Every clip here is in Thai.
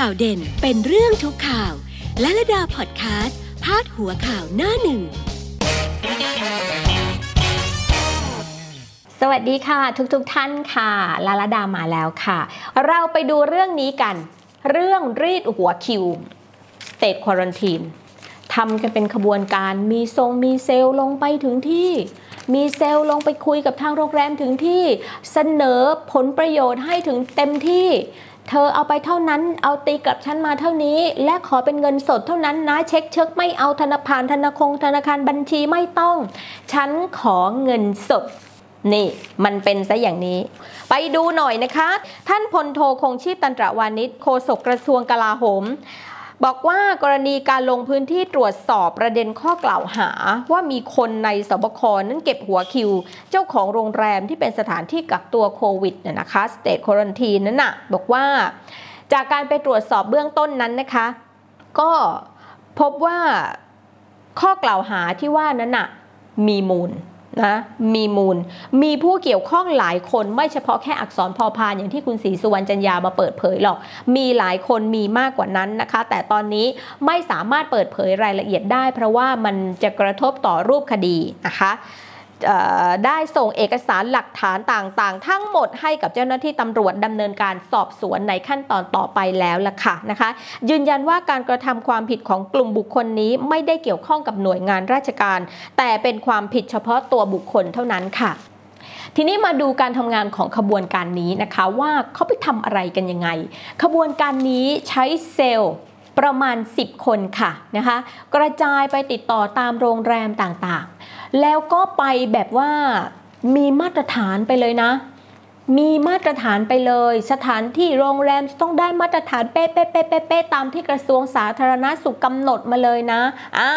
ข่าวเด่นเป็นเรื่องทุกข่าว และระดาพอดแคสต์พาดหัวข่าวหน้าหนึ่ง สวัสดีค่ะ ทุกๆทท่านค่ะลาลาดามาแล้วค่ะ เราไปดูเรื่องนี้กัน เรื่องรีดหัวคิว State Quarantine ทำกันเป็นขบวนการมีทรงมีเซลล์ลงไปถึงที่ มีเซลล์ลงไปคุยกับทางโรงแรมถึงที่ เสนอผลประโยชน์ให้ถึงเต็มที่ เธอเอาไปเท่านั้น เอาตีกลับฉันมาเท่านี้ และขอเป็นเงินสดเท่านั้นนะ เช็คเช็คไม่เอาธนาคารธนาคงธนาคารบัญชีไม่ต้อง ฉันขอเงินสดนี่มันเป็นซะอย่างนี้ ไปดูหน่อยนะคะ ท่านพลโทคงชีพตันตระวานิชโฆษกกระทรวงกลาโหม บอกว่ากรณีการลงพื้นที่ตรวจสอบประเด็นข้อกล่าวหา ว่ามีคนในสบคนั้นเก็บหัวคิว เจ้าของโรงแรมที่เป็นสถานที่กักตัวโควิดเนี่ยนะคะสเตทควอนตีนั้นนะบอกว่า จากการไปตรวจสอบเบื้องต้นนั้นนะคะ ก็พบว่าข้อกล่าวหาที่ว่านั้นน่ะมีมูล นะมีมูล มีผู้เกี่ยวข้องหลายคนไม่เฉพาะแค่อักษรพอพานอย่างที่คุณศรีสุวรรณจันยามาเปิดเผยหรอก มีหลายคนมีมากกว่านั้นนะคะ แต่ตอนนี้ไม่สามารถเปิดเผยรายละเอียดได้ เพราะว่ามันจะกระทบต่อรูปคดีนะคะ ได้ส่งเอกสารหลักฐานต่างๆ ทั้งหมดให้กับเจ้าหน้าที่ตำรวจดำเนินการสอบสวนในขั้นตอนต่อไปแล้วล่ะค่ะนะคะ ยืนยันว่าการกระทำความผิดของกลุ่มบุคคลนี้ไม่ได้เกี่ยวข้องกับหน่วยงานราชการ แต่เป็นความผิดเฉพาะตัวบุคคลเท่านั้นค่ะทีนี้มาดูการทำงานของขบวนการนี้นะคะว่าเขาไปทำอะไรกันยังไง ขบวนการนี้ใช้เซลล์ ประมาณ 10 คนค่ะนะคะกระจายไปติดต่อตามโรงแรมต่างๆ แล้วก็ไปแบบว่ามีมาตรฐานไปเลยนะ มีมาตรฐานไปเลย สถานที่โรงแรมต้องได้มาตรฐานเป๊ะเป๊ะเป๊ะเป๊ะตามที่กระทรวงสาธารณาสุขกำหนดมาเลยนะอ่า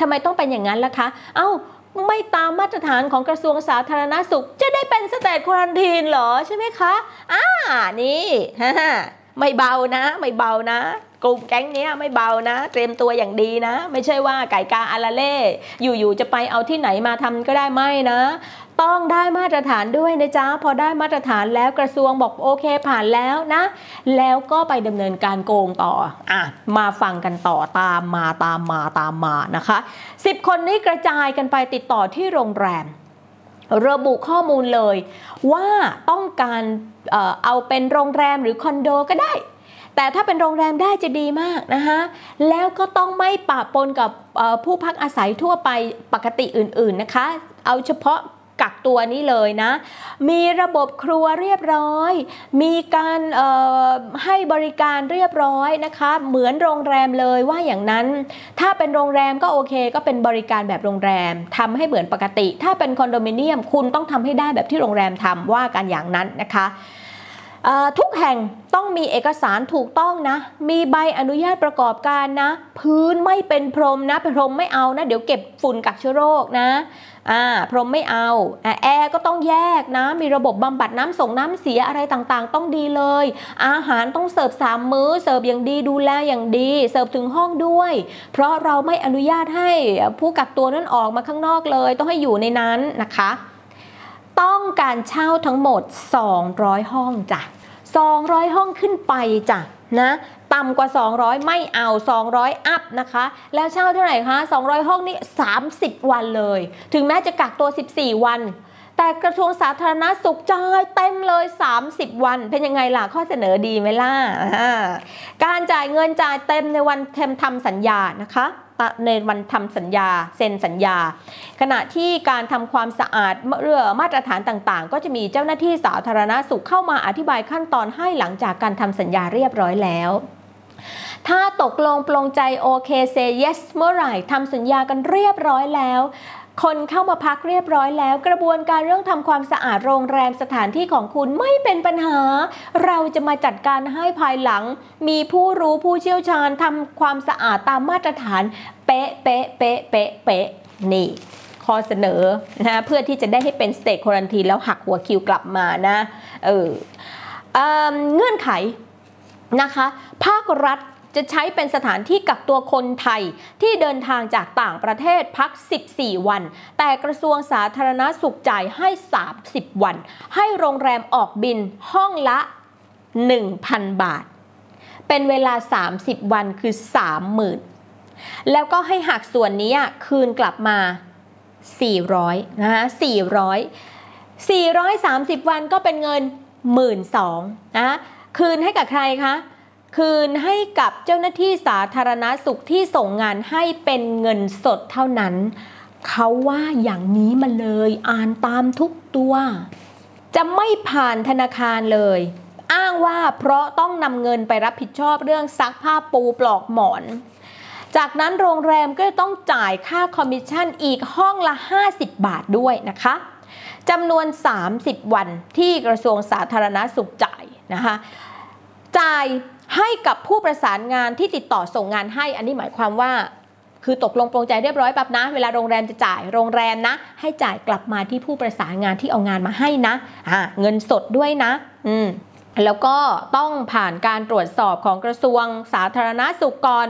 ทำไมต้องเป็นอย่างนั้นล่ะคะ เอา้าไม่ตามมาตรฐานของกระทรวงสาธารณาสุข จะได้เป็นสเตทควอนตีนเหรอใช่ไหมคะอ่านี่ไม่เบานะ ไม่เบานะ กลุ่มแก๊งนี้ไม่เบานะ เตรียมตัวอย่างดีนะ ไม่ใช่ว่าไก่กาอาราเล่อยู่ๆจะไปเอาที่ไหนมาทำก็ได้ไม่นะ ต้องได้มาตรฐานด้วยนะจ๊ะพอได้มาตรฐานแล้วกระทรวงบอกโอเคผ่านแล้วนะ แล้วก็ไปดำเนินการโกงต่ออะมาฟังกันต่อตามมาตามมาตามมานะคะ 10 คนนี้กระจายกันไปติดต่อที่โรงแรมระบุข้อมูลเลยว่าต้องการเอาเป็นโรงแรมหรือคอนโดก็ได้ แต่ถ้าเป็นโรงแรมได้จะดีมากนะคะแล้วก็ต้องไม่ปะปนกับผู้พักอาศัยทั่วไปปกติอื่นๆนะคะ เอาเฉพาะกักตัวนี้เลยนะ มีระบบครัวเรียบร้อย มีการให้บริการเรียบร้อยนะคะ เหมือนโรงแรมเลยว่าอย่างนั้น ถ้าเป็นโรงแรมก็โอเค ก็เป็นบริการแบบโรงแรมทำให้เหมือนปกติ ถ้าเป็นคอนโดมิเนียมคุณต้องทำให้ได้แบบที่โรงแรมทำว่ากันอย่างนั้นนะคะ ทุกแห่งต้องมีเอกสารถูกต้องนะ มีใบอนุญาตประกอบการนะ พื้นไม่เป็นพรมนะ พรมไม่เอานะ เดี๋ยวเก็บฝุ่นกักเชื้อโรคนะอ่าพรมไม่เอาแอร์ก็ต้องแยกนะ มีระบบบำบัดน้ำส่งน้ำเสียอะไรต่างๆ ต้องดีเลย อาหารต้องเสิร์ฟสามมื้อ เสิร์ฟอย่างดีดูแลอย่างดี เสิร์ฟถึงห้องด้วย เพราะเราไม่อนุญาตให้ผู้กักตัวนั้นออกมาข้างนอกเลย ต้องให้อยู่ในนั้นนะคะ ต้องการเช่าทั้งหมด 200 ห้องจ้ะ200 ห้องขึ้นไปจ้ะนะต่ำกว่า 200 ไม่เอา 200 อัพนะคะ แล้วเช่าเท่าไหร่คะ 200 ห้องนี่30 วันเลย ถึงแม้จะกักตัว 14 วัน แต่กระทรวงสาธารณาสุขจ่ายเต็มเลย 30 วัน เป็นยังไงล่ะ ข้อเสนอดีไหมล่ะ การจ่ายเงินจ่ายเต็มในวันเทมทำสัญญานะคะในวันทำสัญญาเซ็นสัญญา ขณะที่การทำความสะอาดเรื่องมาตรฐานต่างๆ ก็จะมีเจ้าหน้าที่สาธารณาสุขเข้ามาอธิบายขั้นตอนให้หลังจากการทำสัญญาเรียบร้อยแล้วถ้าตกลงปลงใจโอเคเซเยสเมื่อไหร่ทำสัญญากันเรียบร้อยแล้ว คนเข้ามาพักเรียบร้อยแล้ว กระบวนการเรื่องทำความสะอาดโรงแรมสถานที่ของคุณไม่เป็นปัญหา เราจะมาจัดการให้ภายหลัง มีผู้รู้ผู้เชี่ยวชาญทำความสะอาดตามมาตรฐาน เป๊ะเป๊ะเป๊ะเป๊ะเป๊ะนี่ข้อเสนอนะเพื่อที่จะได้ให้เป็นสเตทควอนตีแล้วหักหัวคิวกลับมานะเออเงื่อนไขนะคะ ภาครัฐ จะใช้เป็นสถานที่กักตัวคนไทยที่เดินทางจากต่างประเทศพัก 14 วัน แต่กระทรวงสาธารณาสุขจ่ายให้ 30 วัน ให้โรงแรมออกบินห้องละ 1,000 บาท เป็นเวลา 30 วันคือ 30,000 แล้วก็ให้หักส่วนนี้คืนกลับมา 400 นะคะ400 430 วันก็เป็นเงิน 1 2ื่นนะคืนให้กับใครคะ คืนให้กับเจ้าหน้าที่สาธารณาสุขที่ส่งงานให้เป็นเงินสดเท่านั้น เขาว่าอย่างนี้มาเลยอ่านตามทุกตัว จะไม่ผ่านธนาคารเลย อ้างว่าเพราะต้องนำเงินไปรับผิดชอบเรื่องซักผ้าปูปลอกหมอน จากนั้นโรงแรมก็ต้องจ่ายค่าคอมมิชชั่นอีกห้องละ 50 บาทด้วยนะคะจำนวน 30 วันที่กระทรวงสาธารณาสุขจ่ายนะคะจ่าย ให้กับผู้ประสานงานที่ติดต่อส่งงานให้ อันนี้หมายความว่า คือตกลงปรงใจเรียบร้อยปั๊บนะ เวลาโรงแรมจะจ่ายโรงแรมนะ ให้จ่ายกลับมาที่ผู้ประสานงานที่เอางานมาให้นะะเงินสดด้วยนะ อืมแล้วก็ต้องผ่านการตรวจสอบของกระทรวงสาธารณาสุขก่อน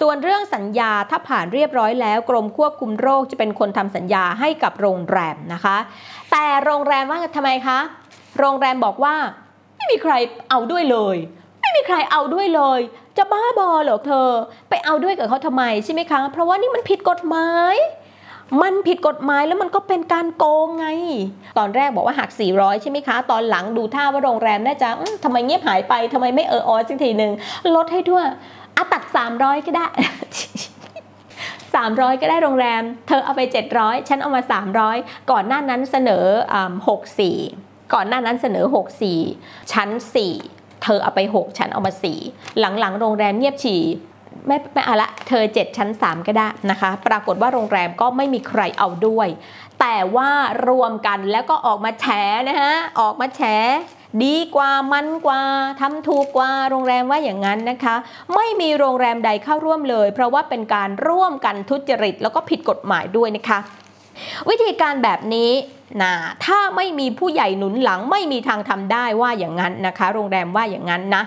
ส่วนเรื่องสัญญาถ้าผ่านเรียบร้อยแล้ว กรมควบคุมโรคจะเป็นคนทำสัญญาให้กับโรงแรมนะคะ แต่โรงแรมว่าทำไมคะ โรงแรมบอกว่า ไม่มีใครเอาด้วยเลย ไม่มีใครเอาด้วยเลย จะบ้าบอเหรอเธอ ไปเอาด้วยกับเขาทำไมใช่ไหมคะ เพราะว่านี่มันผิดกฎหมายมันผิดกฎหมายแล้วมันก็เป็นการโกงไง ตอนแรกบอกว่าหัก 400 ใช่ไหมคะ ตอนหลังดูท่าว่าโรงแรมน่าจะทำไมเงียบหายไปทำไมไม่เอออสักทีหนึ่งลดให้ด้วยอะตัด 300 ก็ได้ 300 ก็ได้โรงแรม เธอเอาไป 700 ฉันเอามา 300 ก่อนหน้านั้นเสนอ 64 ก่อนหน้านั้นเสนอ 64 ชั้น 4 เธอเอาไป 6 ฉันเอามา 4 หลังๆ โรงแรมเงียบฉี่ไม่ไม่อาละเธอ 7 ชั้น 3 ก็ได้นะคะ ปรากฏว่าโรงแรมก็ไม่มีใครเอาด้วย แต่ว่ารวมกันแล้วก็ออกมาแฉนะฮะ ออกมาแฉดีกว่ามันกว่าทำถูกกว่าโรงแรมว่าอย่างนั้นนะคะ ไม่มีโรงแรมใดเข้าร่วมเลย เพราะว่าเป็นการร่วมกันทุจริตแล้วก็ผิดกฎหมายด้วยนะคะ วิธีการแบบนี้ นะถ้าไม่มีผู้ใหญ่หนุนหลังไม่มีทางทำได้ว่าอย่างนั้นนะคะ โรงแรมว่าอย่างนั้นนะ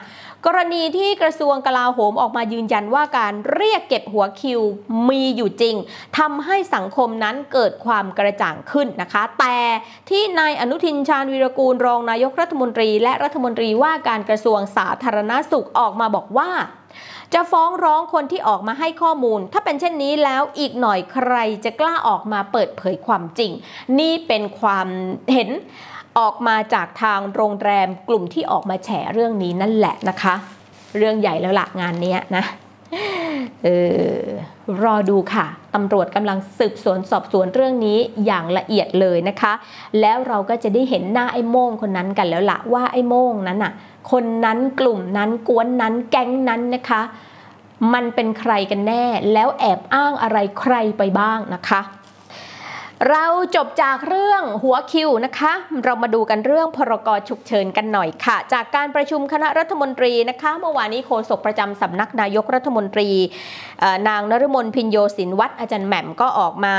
กรณีที่กระทรวงกลาโหมออกมายืนยันว่าการเรียกเก็บหัวคิวมีอยู่จริงทำให้สังคมนั้นเกิดความกระจ่างขึ้นนะคะ แต่ที่นายอนุทินชาญวีรกูลรองนายกรัฐมนตรี และรัฐมนตรีว่าการกระทรวงสาธารณาสุขออกมาบอกว่า จะฟ้องร้องคนที่ออกมาให้ข้อมูล ถ้าเป็นเช่นนี้แล้วอีกหน่อยใครจะกล้าออกมาเปิดเผยความจริง นี่เป็นความเห็นออกมาจากทางโรงแรมกลุ่มที่ออกมาแฉเรื่องนี้นั่นแหละนะคะ เรื่องใหญ่แล้วละงานนี้นะ ออรอดูค่ะตำรวจกำลังสืบสวนสอบสวนเรื่องนี้อย่างละเอียดเลยนะคะ แล้วเราก็จะได้เห็นหน้าไอ้โม่งคนนั้นกันแล้วละว่าไอ้โม่งนั้นน่ะ คนนั้นกลุ่มนั้นกวนนั้นแก๊งนั้นนะคะ มันเป็นใครกันแน่ แล้วแอบอ้างอะไรใครไปบ้างนะคะ เราจบจากเรื่องหัวคิวนะคะ เรามาดูกันเรื่องพรกฉุกเฉินกันหน่อยค่ะ จากการประชุมคณะรัฐมนตรีนะคะ เมื่อวานนี้โฆษกประจำสำนักนายกรัฐมนตรี นางนฤมลพินโยสินวัตรอาจารย์แหม่มก็ออกมา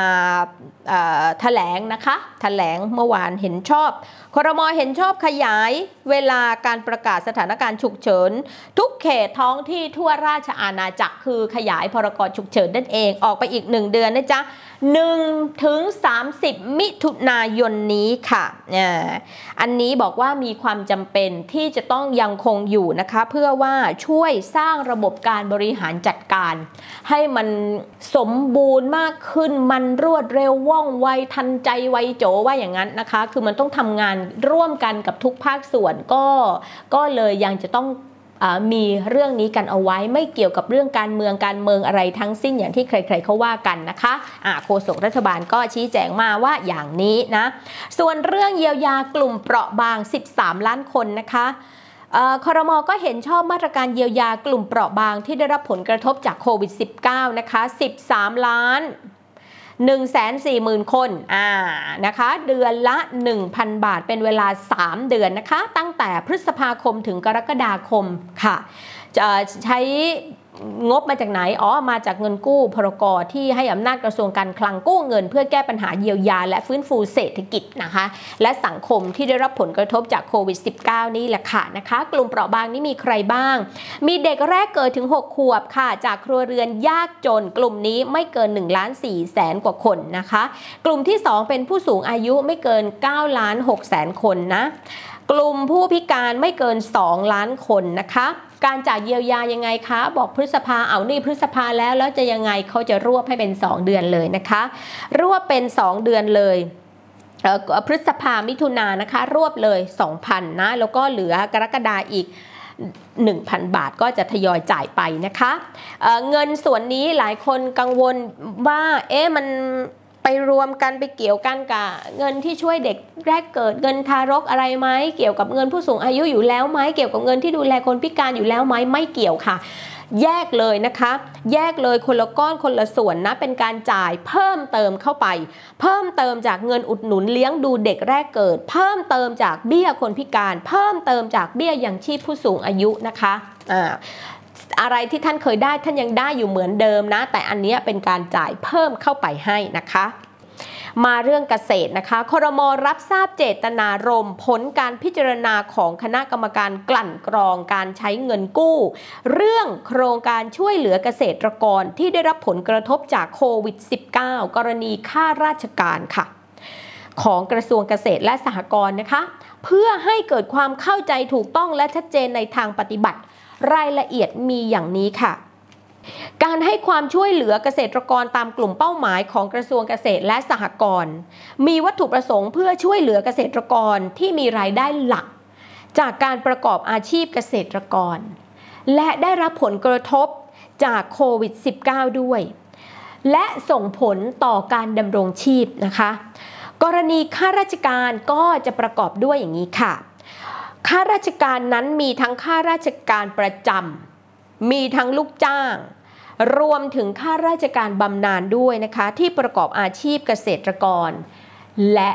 แถลงนะคะแถลงเมื่อวานเห็นชอบครมเห็นชอบขยายเวลาการประกาศสถานการณ์ฉุกเฉิน ทุกเขตท้องที่ทั่วราชอาณาจักรคือขยายพรกฉุกเฉินนั่นเองออกไปอีก 1 เดือนนะจ๊ะ1ถึง30 มิถุนายนนี้ค่ะอันนี้บอกว่ามีความจำเป็นที่จะต้องยังคงอยู่นะคะ เพื่อว่าช่วยสร้างระบบการบริหารจัดการ ให้มันสมบูรณ์มากขึ้นมันรวดเร็วว่องไวทันใจไวโจว่าอย่างนั้นนะคะ คือมันต้องทำงานร่วมกันกับทุกภาคส่วนก็ก็เลยยังจะต้อง มีเรื่องนี้กันเอาไว้ไม่เกี่ยวกับเรื่องการเมืองการเมืองอะไรทั้งสิ้นอย่างที่ใคร ๆเขาว่ากันนะคะะโฆษกรัฐบาลก็ชี้แจงมาว่าอย่างนี้นะส่วนเรื่องเยียวยากลุ่มเปราะบาง 13 ล้านคนนะคะคอรมอก็เห็นชอบมาตรการเยียวยากลุ่มเปราะบางที่ได้รับผลกระทบจากโควิด -19 นะคะ 13 ล้าน 140,000 คนอ่านะคะ เดือนละ 1,000 บาทเป็นเวลา 3 เดือนนะคะ ตั้งแต่พฤษภาคมถึงกรกฎาคมค่ะจะใช้ งบมาจากไหน อ๋อ มาจากเงินกู้พรกรที่ให้อำนาจกระทรวงการคลังกู้เงิน เพื่อแก้ปัญหาเยียวยา และฟื้นฟูเศรษฐกิจนะคะ และสังคมที่ได้รับผลกระทบจากโควิด -19 นี่แหละค่ะนะคะ กลุ่มเปราะบางนี่มีใครบ้าง มีเด็กแรกเกิดถึง 6 ขวบค่ะ จากครัวเรือนยากจน กลุ่มนี้ไม่เกิน1ล้าน4แสนกว่าคนนะคะ กลุ่มที่ 2 เป็นผู้สูงอายุไม่เกิน9ล้าน6แสนคนนะ กลุ่มผู้พิการไม่เกิน 2 ล้านคนนะคะ การจ่ายเยียวยายังไงคะ บอกพฤษภาเอานี่พฤษภาแล้วแล้วจะยังไงเขาจะรวบให้เป็น 2 เดือนเลยนะคะ รวบเป็น 2 เดือนเลยพฤษภามิถุนานะคะ รวบเลย 2,000นะแล้วก็เหลือกรกฎาอีก1,000 บาทก็จะทยอยจ่ายไปนะคะเเงินส่วนนี้หลายคนกังวลว่าเอ๊ะมัน ไปรวมกันไปเกี่ยวกันกับเงินที่ช่วยเด็กแรกเกิดเงินทารกอะไรไหมเกี่ยวกับเงินผู้สูงอายุอยู่แล้วไหมเกี่ยวกับเงินที่ดูแลคนพิการอยู่แล้วไหมไม่เกี่ยวค่ะ แยกเลยนะคะ แยกเลยคนละก้อนคนละส่วนนะเป็นการจ่ายเพิ่มเติมเข้าไป เพิ่มเติมจากเงินอุดหนุนเลี้ยงดูเด็กแรกเกิด เพิ่มเติมจากเบี้ยคนพิการ เพิ่มเติมจากเบี้ยยังชีพผู้สูงอายุนะคะอ่า อะไรที่ท่านเคยได้ท่านยังได้อยู่เหมือนเดิมนะ แต่อันนี้เป็นการจ่ายเพิ่มเข้าไปให้นะคะมาเรื่องเกษตรนะคะ ครมรับทราบเจตนารมณ์ผลการพิจารณาของคณะกรรมการกลั่นกรองการใช้เงินกู้ เรื่องโครงการช่วยเหลือเกษตรกรที่ได้รับผลกระทบจากโควิด -19 กรณีค่าราชการค่ะ ของกระทรวงเกษตรและสหกรณ์นะคะ เพื่อให้เกิดความเข้าใจถูกต้องและชัดเจนในทางปฏิบัติ รายละเอียดมีอย่างนี้ค่ะการให้ความช่วยเหลือเกษตรกรตามกลุ่มเป้าหมายของกระทรวงเกษตรและสหกรณ์ มีวัตถุประสงค์เพื่อช่วยเหลือเกษตรกรที่มีรายได้หลัก จากการประกอบอาชีพเกษตรกร และได้รับผลกระทบจากโควิด -19 ด้วย และส่งผลต่อการดำรงชีพนะคะ กรณีข้าราชการก็จะประกอบด้วยอย่างนี้ค่ะ ข้าราชการนั้นมีทั้งข้าราชการประจำมีทั้งลูกจ้าง รวมถึงข้าราชการบำนาญด้วยนะคะ ที่ประกอบอาชีพเกษตรกร และ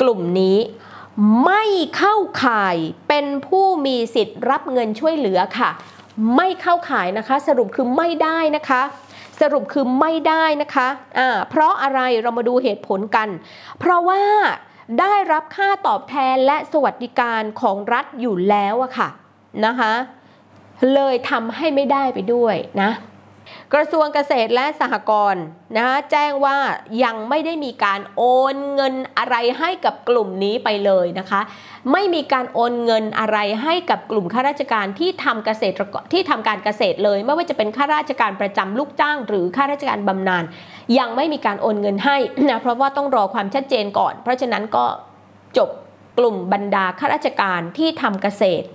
กลุ่มนี้ไม่เข้าข่ายเป็นผู้มีสิทธิ์รับเงินช่วยเหลือค่ะ ไม่เข้าข่ายนะคะ สรุปคือไม่ได้นะคะ สรุปคือไม่ได้นะคะะเพราะอะไรเรามาดูเหตุผลกัน เพราะว่า ได้รับค่าตอบแทนและสวัสดิการของรัฐอยู่แล้วอะค่ะนะคะ เลยทำให้ไม่ได้ไปด้วยนะ กระทรวงเกษตรและสหกรณ์นะแจ้งว่ายังไม่ได้มีการโอนเงินอะไรให้กับกลุ่มนี้ไปเลยนะคะ ไม่มีการโอนเงินอะไรให้กับกลุ่มข้าราชการที่ทำเกษตรที่ทำการเกษตรเลย ไม่ว่าจะเป็นข้าราชการประจำลูกจ้าง หรือข้าราชการบำนาญยังไม่มีการโอนเงินให้นะเพราะว่าต้องรอความชัดเจนก่อน เพราะฉะนั้นก็จบกลุ่มบรรดาข้าราชการที่ทำเกษตร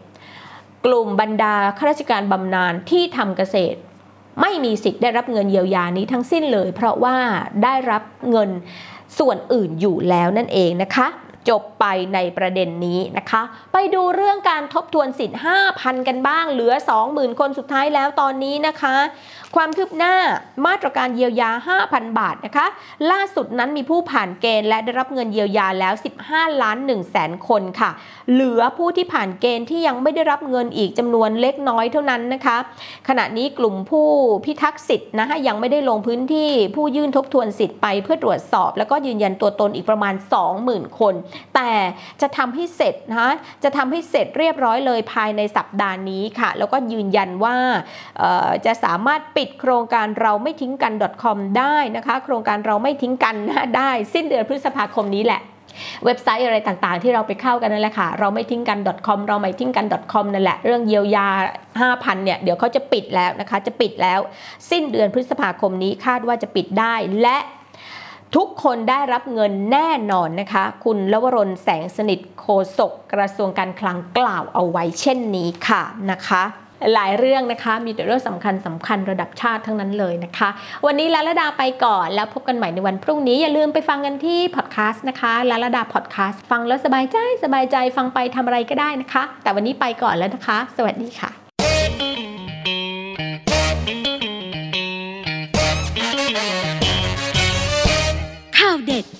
กลุ่มบรรดาข้าราชการบำนาญที่ทำเกษตร ไม่มีสิทธิ์ได้รับเงินเยียวยานี้ทั้งสิ้นเลย เพราะว่าได้รับเงินส่วนอื่นอยู่แล้วนั่นเองนะคะ จบไปในประเด็นนี้นะคะ ไปดูเรื่องการทบทวนสิทธิ์ 5,000 กันบ้าง เหลือ 20,000 คนสุดท้ายแล้วตอนนี้นะคะ ความคืบหน้ามาตรการเยียวยา 5,000 บาทนะคะ ล่าสุดนั้นมีผู้ผ่านเกณฑ์และได้รับเงินเยียวยาแล้ว 15 ล้าน1แสนคนค่ะ เหลือผู้ที่ผ่านเกณฑ์ที่ยังไม่ได้รับเงินอีกจำนวนเล็กน้อยเท่านั้นนะคะ ขณะนี้กลุ่มผู้พิทักษ์สิทธิ์นะคะยังไม่ได้ลงพื้นที่ผู้ยื่นทบทวนสิทธิ์ไปเพื่อตรวจสอบ แล้วก็ยืนยันตัวตนอีกประมาณ 20,000 คนแต่จะทำให้เสร็จนะจะทำให้เสร็จเรียบร้อยเลยภายในสัปดาห์นี้ค่ะ แล้วก็ยืนยันว่าจะสามารถปิดโครงการเราไม่ทิ้งกัน .com ได้นะคะ โครงการเราไม่ทิ้งกันนะได้ สิ้นเดือนพฤษภาคมนี้แหละเว็บไซต์อะไรต่างๆ ที่เราไปเข้ากันนั่นแหละค่ะ เราไม่ทิ้งกัน .com เราไม่ทิ้งกัน .com นั่นแหละ เรื่องเยียวยา 5,000 เนี่ย เดี๋ยวเขาจะปิดแล้วนะคะ จะปิดแล้ว สิ้นเดือนพฤษภาคมนี้คาดว่าจะปิดได้ และ ทุกคนได้รับเงินแน่นอนนะคะ คุณลวรนแสงสนิทโฆษกกระทรวงการคลังกล่าวเอาไว้เช่นนี้ค่ะนะคะหลายเรื่องนะคะ มีแต่เรื่องสำคัญสำคัญระดับชาติทั้งนั้นเลยนะคะ วันนี้ลาลดาไปก่อนแล้วพบกันใหม่ในวันพรุ่งนี้ อย่าลืมไปฟังกันที่พอดแคสต์นะคะลาลดาพอดแคสต์ฟังแล้วสบายใจสบายใจฟังไปทำอะไรก็ได้นะคะ แต่วันนี้ไปก่อนแล้วนะคะ สวัสดีค่ะ